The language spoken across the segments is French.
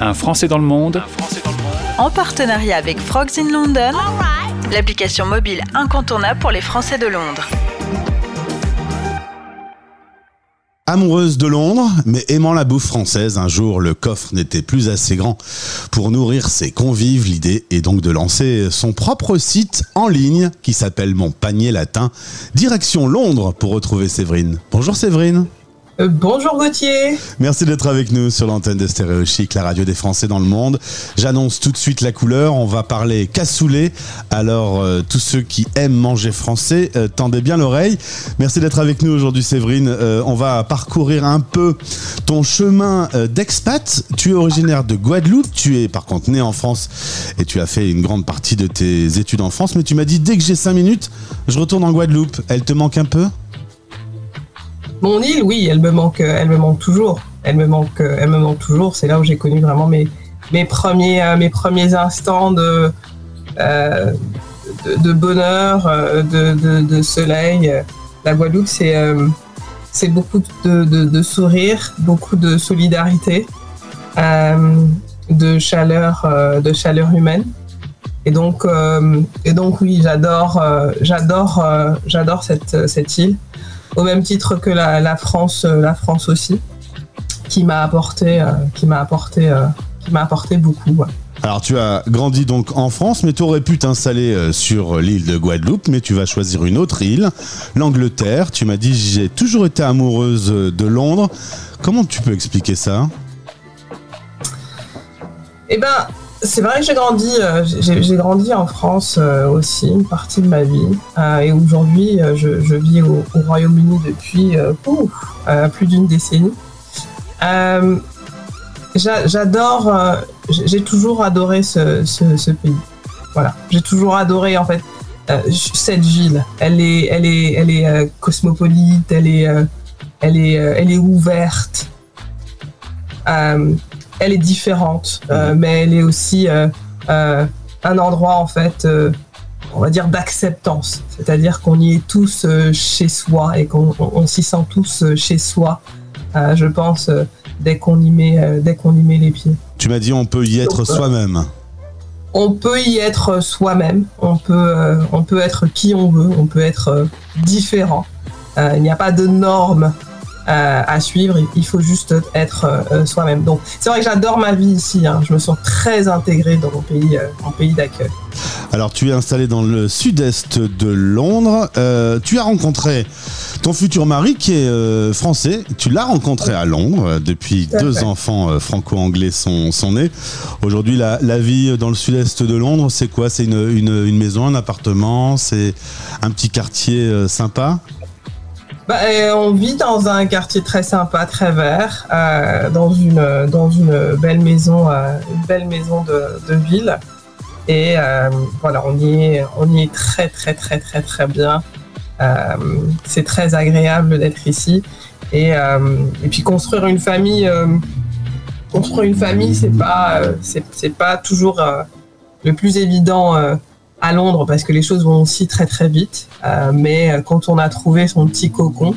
Un Français dans le monde. En partenariat avec Frogs in London, l'application mobile incontournable pour les Français de Londres. Amoureuse de Londres, mais aimant la bouffe française, un jour le coffre n'était plus assez grand pour nourrir ses convives. L'idée est donc de lancer son propre site en ligne qui s'appelle Mon Panier Latin. Direction Londres pour retrouver Séverine. Bonjour Séverine. Euh, bonjour Gauthier. Merci d'être avec nous sur l'antenne de Stéréo Chic, la radio des Français dans le monde. J'annonce tout de suite la couleur. On va parler cassoulet. Alors, euh, tous ceux qui aiment manger français, euh, tendez bien l'oreille. Merci d'être avec nous aujourd'hui, Séverine. on va parcourir un peu ton chemin d'expat. Tu es originaire de Guadeloupe. Tu es par contre né en France et tu as fait une grande partie de tes études en France. Mais tu m'as dit dès que j'ai 5 minutes, je retourne en Guadeloupe. Elle te manque un peu? Mon île, oui, elle me manque, elle me manque toujours. Elle me manque, elle me manque toujours. C'est là où j'ai connu vraiment mes, euh, premiers instants de, euh, de, bonheur, euh, de, de, soleil. La Guadeloupe, c'est, beaucoup de, de, sourire, beaucoup de solidarité, de chaleur, humaine. Et donc, oui, j'adore, j'adore, j'adore cette île au même titre que la, France, euh, la France aussi, qui m'a apporté, euh, qui m'a apporté, euh, qui m'a apporté beaucoup. Alors tu as grandi donc en France, mais tu aurais pu t'installer sur l'île de Guadeloupe, mais tu vas choisir une autre île, l'Angleterre. Tu m'as dit j'ai toujours été amoureuse de Londres. Comment tu peux expliquer ça? Eh ben, c'est vrai que j'ai grandi, euh, j'ai grandi en France euh, aussi, une partie de ma vie. Euh, et aujourd'hui, je, vis au, Royaume-Uni depuis plus d'une décennie. J'adore, j'ai toujours adoré ce, pays. Voilà, j'ai toujours adoré en fait cette ville. Elle est, cosmopolite, elle est ouverte elle est différente, euh, mhm. mais elle est aussi euh, euh, un endroit en fait, on va dire d'acceptance, c'est-à-dire qu'on y est tous chez soi et qu'on s'y sent tous chez soi. je pense dès qu'on y met, dès qu'on y met les pieds. Tu m'as dit on peut y être soi-même. On peut y être soi-même. On peut, on peut être qui on veut. On peut être différent. il n'y a pas de normes à suivre. Il faut juste être euh, soi-même. Donc, c'est vrai que j'adore ma vie ici. Hein. Je me sens très intégré dans mon pays, euh, mon pays d'accueil. Alors, tu es installé dans le sud-est de Londres. tu as rencontré ton futur mari qui est français. Tu l'as rencontré à Londres. Depuis deux enfants franco-anglais sont, sont nés. Aujourd'hui, la, la, vie dans le sud-est de Londres, c'est quoi? C'est une, une, une, maison, un appartement C'est un petit quartier sympa? Bah, euh, on vit dans un quartier très sympa, très vert, euh, dans une dans une belle maison, euh, belle maison de, ville. Et voilà, on y est on y est très très très très très bien. c'est très agréable d'être ici. Et, et puis construire une famille, construire une famille, c'est pas c'est pas toujours le plus évident à Londres parce que les choses vont aussi très très vite. Euh, mais euh, quand on a trouvé son petit cocon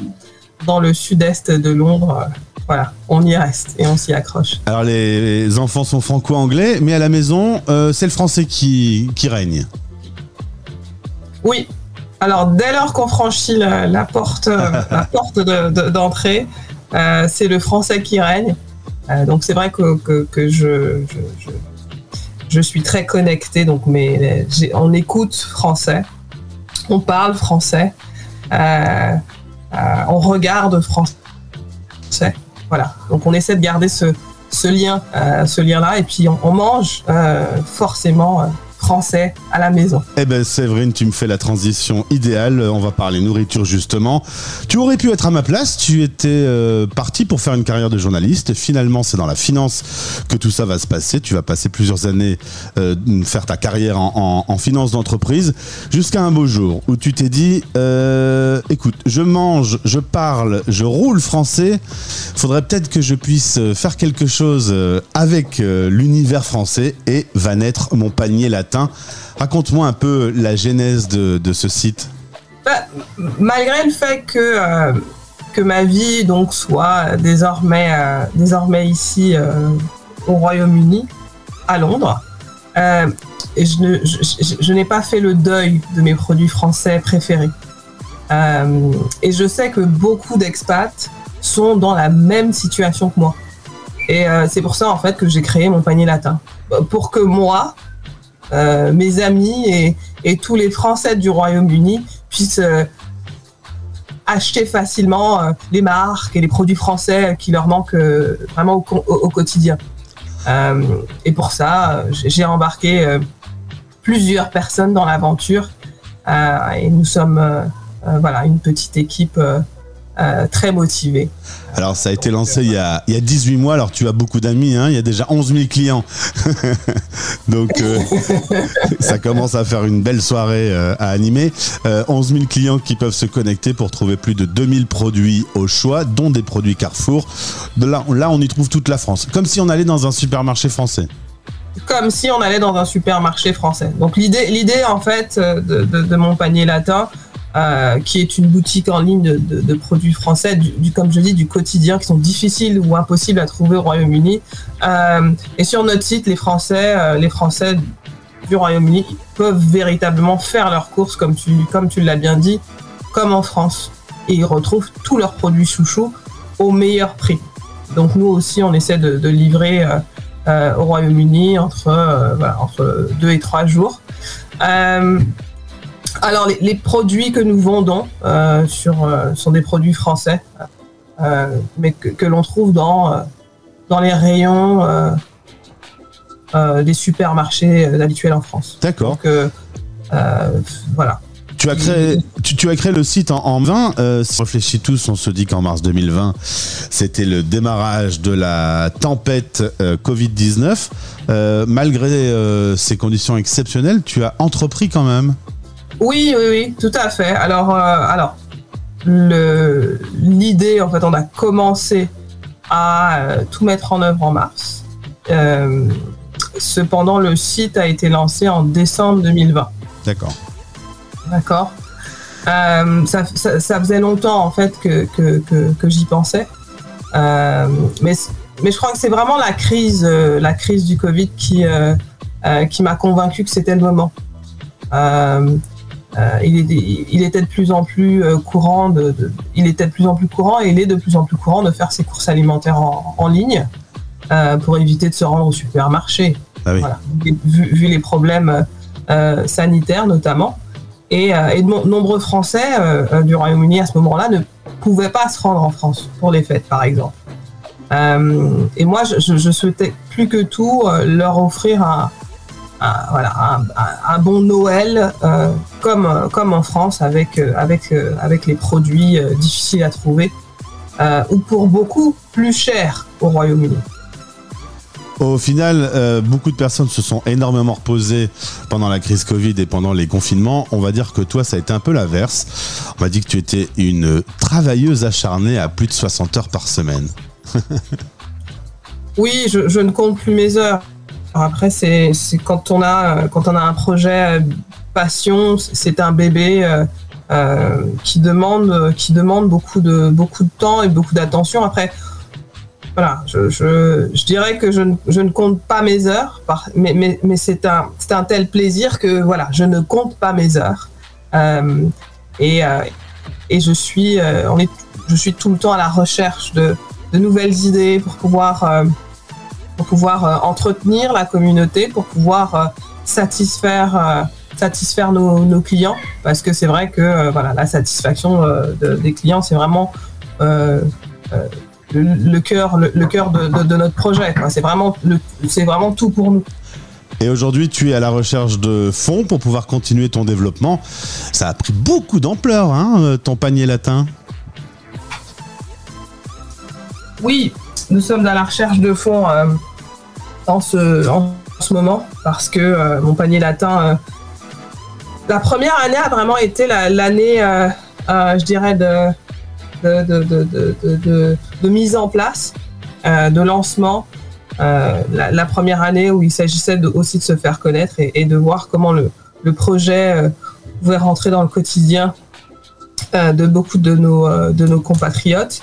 dans le sud-est de Londres, euh, voilà, on y reste et on s'y accroche. Alors les, enfants sont franco-anglais, mais à la maison, c'est le français qui, qui règne. Oui. Alors dès lors qu'on franchit la, porte, la porte d'entrée, c'est le français qui règne. donc c'est vrai que, que, je, je je suis très connectée, donc mais on écoute français, on parle français, euh, euh, on regarde français. Voilà. Donc on essaie de garder ce, lien, euh, ce lien-là, et puis on mange forcément français à la maison. Eh ben Séverine, tu me fais la transition idéale. On va parler nourriture justement. Tu aurais pu être à ma place. Tu étais euh, parti pour faire une carrière de journaliste. Finalement, c'est dans la finance que tout ça va se passer. Tu vas passer plusieurs années euh, faire ta carrière en, finance d'entreprise jusqu'à un beau jour où tu t'es dit euh, écoute, je mange, je parle, je roule français. Faudrait peut-être que je puisse faire quelque chose avec l'univers français et va naître mon panier latin Raconte-moi un peu la genèse de, ce site. Bah, malgré le fait que, euh, que ma vie donc soit désormais, euh, désormais ici euh, au Royaume-Uni, à Londres. et je, n'ai pas fait le deuil de mes produits français préférés. et je sais que beaucoup d'expats sont dans la même situation que moi. Et c'est pour ça en fait que j'ai créé mon panier latin. Pour que moi, mes amis et, tous les Français du Royaume-Uni puissent acheter facilement euh, les marques et les produits français qui leur manquent euh, vraiment au, quotidien. Euh, et pour ça, j'ai embarqué plusieurs personnes dans l'aventure et nous sommes voilà une petite équipe euh, très motivé. Alors ça a été lancé il y a, il y a 18 mois, alors tu as beaucoup d'amis, hein. il y a déjà 11 000 clients. Donc euh, ça commence à faire une belle soirée euh, à animer. 11 000 clients qui peuvent se connecter pour trouver plus de 2000 produits au choix, dont des produits Carrefour. De là, là, on y trouve toute la France, comme si on allait dans un supermarché français comme si on allait dans un supermarché français. Donc l'idée, l'idée en fait de, de, mon panier latin, euh, qui est une boutique en ligne de, produits français, du, comme je dis, du quotidien, qui sont difficiles ou impossibles à trouver au Royaume-Uni. Euh, et sur notre site, les Français, euh, les Français du Royaume-Uni peuvent véritablement faire leurs courses, comme tu, comme tu l'as bien dit, comme en France. Et ils retrouvent tous leurs produits chouchous au meilleur prix. Donc nous aussi, on essaie de, livrer au Royaume-Uni entre, entre deux et trois jours. Alors, les, produits que nous vendons euh, sur, euh, sont des produits français, euh, mais que, l'on trouve dans, dans les rayons des supermarchés habituels en France. D'accord. Donc, voilà. Tu as créé, tu, as créé le site en, en 20. si on réfléchit tous, on se dit qu'en mars 2020, c'était le démarrage de la tempête Covid-19. malgré ces conditions exceptionnelles, tu as entrepris quand même. Oui, oui, oui, tout à fait. Alors, euh, alors l'idée, en fait, on a commencé à euh, tout mettre en œuvre en mars. Euh, cependant, le site a été lancé en décembre 2020. D'accord. D'accord. Ça, faisait longtemps, en fait, que, que, j'y pensais. mais, mais je crois que c'est vraiment la crise, la crise du Covid qui, qui m'a convaincu que c'était le moment. Euh, il, était de plus en plus euh, courant de, il était de plus en plus courant et il est de plus en plus courant de faire ses courses alimentaires en, ligne euh, pour éviter de se rendre au supermarché. Ah vu, les problèmes sanitaires notamment. Et, et de nombreux Français du Royaume-Uni à ce moment-là ne pouvaient pas se rendre en France pour les fêtes, par exemple. et moi, je, je, souhaitais plus que tout leur offrir un, un, voilà, un, bon Noël euh, comme, comme en France avec, euh, avec, euh, avec les produits difficiles à trouver ou pour beaucoup plus cher au Royaume-Uni. Au final, beaucoup de personnes se sont énormément reposées pendant la crise Covid et pendant les confinements. On va dire que toi, ça a été un peu l'inverse. On m'a dit que tu étais une travailleuse acharnée à plus de 60 heures par semaine. oui, je, je, ne compte plus mes heures. Après, c'est quand on a quand on a un projet euh, passion, c'est un bébé euh, euh, qui demande qui demande beaucoup de beaucoup de temps et beaucoup d'attention. Après, voilà, je, dirais que je ne, compte pas mes heures, mais, mais, mais c'est un, un tel plaisir que voilà, je ne compte pas mes heures. Et, et je suis, on est, je suis tout le temps à la recherche de, de nouvelles idées pour pouvoir pour pouvoir euh, entretenir la communauté, pour pouvoir euh, satisfaire euh, satisfaire nos, clients parce que c'est vrai que voilà la satisfaction des clients c'est vraiment le, cœur le, cœur de, notre projet c'est vraiment c'est vraiment tout pour nous et aujourd'hui, tu es à la recherche de fonds pour pouvoir continuer ton développement. Ça a pris beaucoup d'ampleur, hein, ton panier latin. Oui, nous sommes à la recherche de fonds en ce, en ce moment parce que euh, mon panier latin. Euh, la première année a vraiment été l'année, euh, je dirais, de de, mise en place, de lancement. La, première année où il s'agissait aussi de se faire connaître et, de voir comment le, le projet pouvait rentrer dans le quotidien de beaucoup de nos, de nos compatriotes.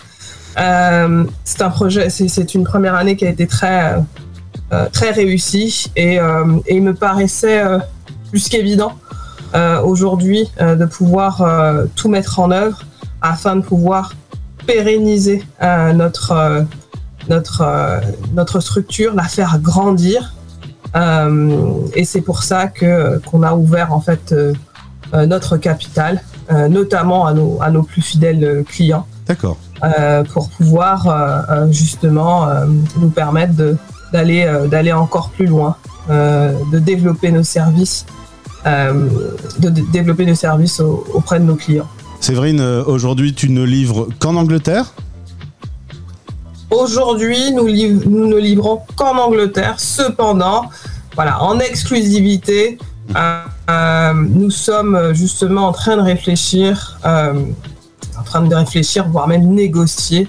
c'est un projet, c'est une première année qui a été très très réussi et, et, il me paraissait plus qu'évident aujourd'hui de pouvoir tout mettre en œuvre afin de pouvoir pérenniser notre, notre, notre structure, la faire grandir. et c'est pour ça que qu'on a ouvert en fait notre capital, notamment à nos, à nos plus fidèles clients. D'accord. Euh, pour pouvoir euh, euh, justement nous permettre d'aller d'aller encore plus loin, de développer nos services, de développer nos services auprès de nos clients. Séverine, aujourd'hui tu ne livres qu'en Angleterre? Aujourd'hui, nous, nous, ne livrons qu'en Angleterre. Cependant, voilà, en exclusivité, nous sommes justement en train de réfléchir en train de réfléchir, voire même négocier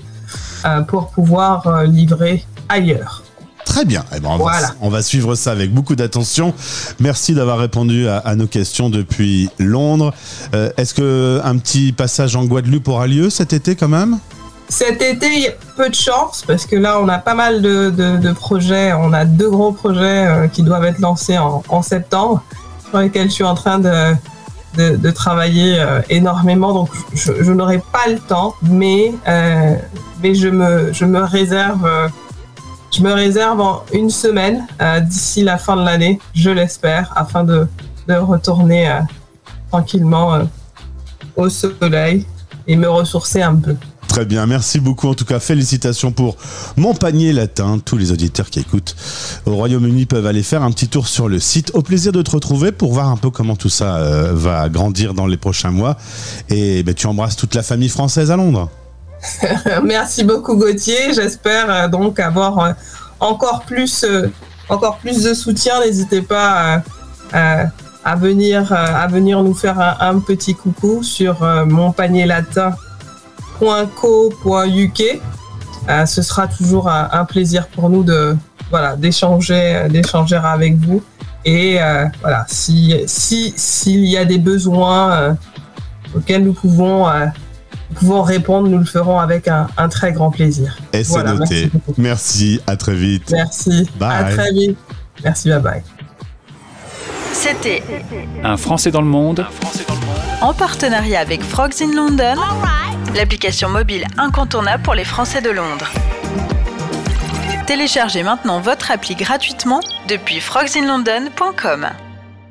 euh, pour pouvoir euh, livrer ailleurs. Très bien. Eh ben, on, va, on, va, suivre ça avec beaucoup d'attention. Merci d'avoir répondu à, nos questions depuis Londres. Euh, est-ce que un petit passage en Guadeloupe aura lieu cet été quand même? Cet été, il y a peu de chance parce que là, on a pas mal de, projets. On a deux gros projets qui doivent être lancés en, en, septembre, sur lesquels je suis en train de, de, travailler euh, énormément, donc je, n'aurai pas le temps, mais, euh, mais je, me, je me réserve. Euh, je me réserve en une semaine d'ici la fin de l'année, je l'espère, afin de, retourner tranquillement au soleil et me ressourcer un peu. Très bien, merci beaucoup. En tout cas, félicitations pour mon panier latin. Tous les auditeurs qui écoutent au Royaume-Uni peuvent aller faire un petit tour sur le site. Au plaisir de te retrouver pour voir un peu comment tout ça euh, va grandir dans les prochains mois. Et ben, tu embrasses toute la famille française à Londres. merci beaucoup Gauthier. J'espère euh, donc avoir euh, encore plus, encore plus de soutien. N'hésitez pas à, venir, à venir nous faire un, petit coucou sur mon panier. Euh, ce sera toujours un, plaisir pour nous de voilà d'échanger d'échanger avec vous et euh, voilà si si s'il y a des besoins euh, auxquels nous pouvons pouvons répondre, nous le ferons avec un, très grand plaisir. Et c'est noté. Merci, à très vite. Merci. À très vite. Merci, bye bye. C'était Un Français dans le monde. En partenariat avec Frogs in London l'application mobile incontournable pour les Français de Londres. Téléchargez maintenant votre appli gratuitement depuis frogsinlondon.com.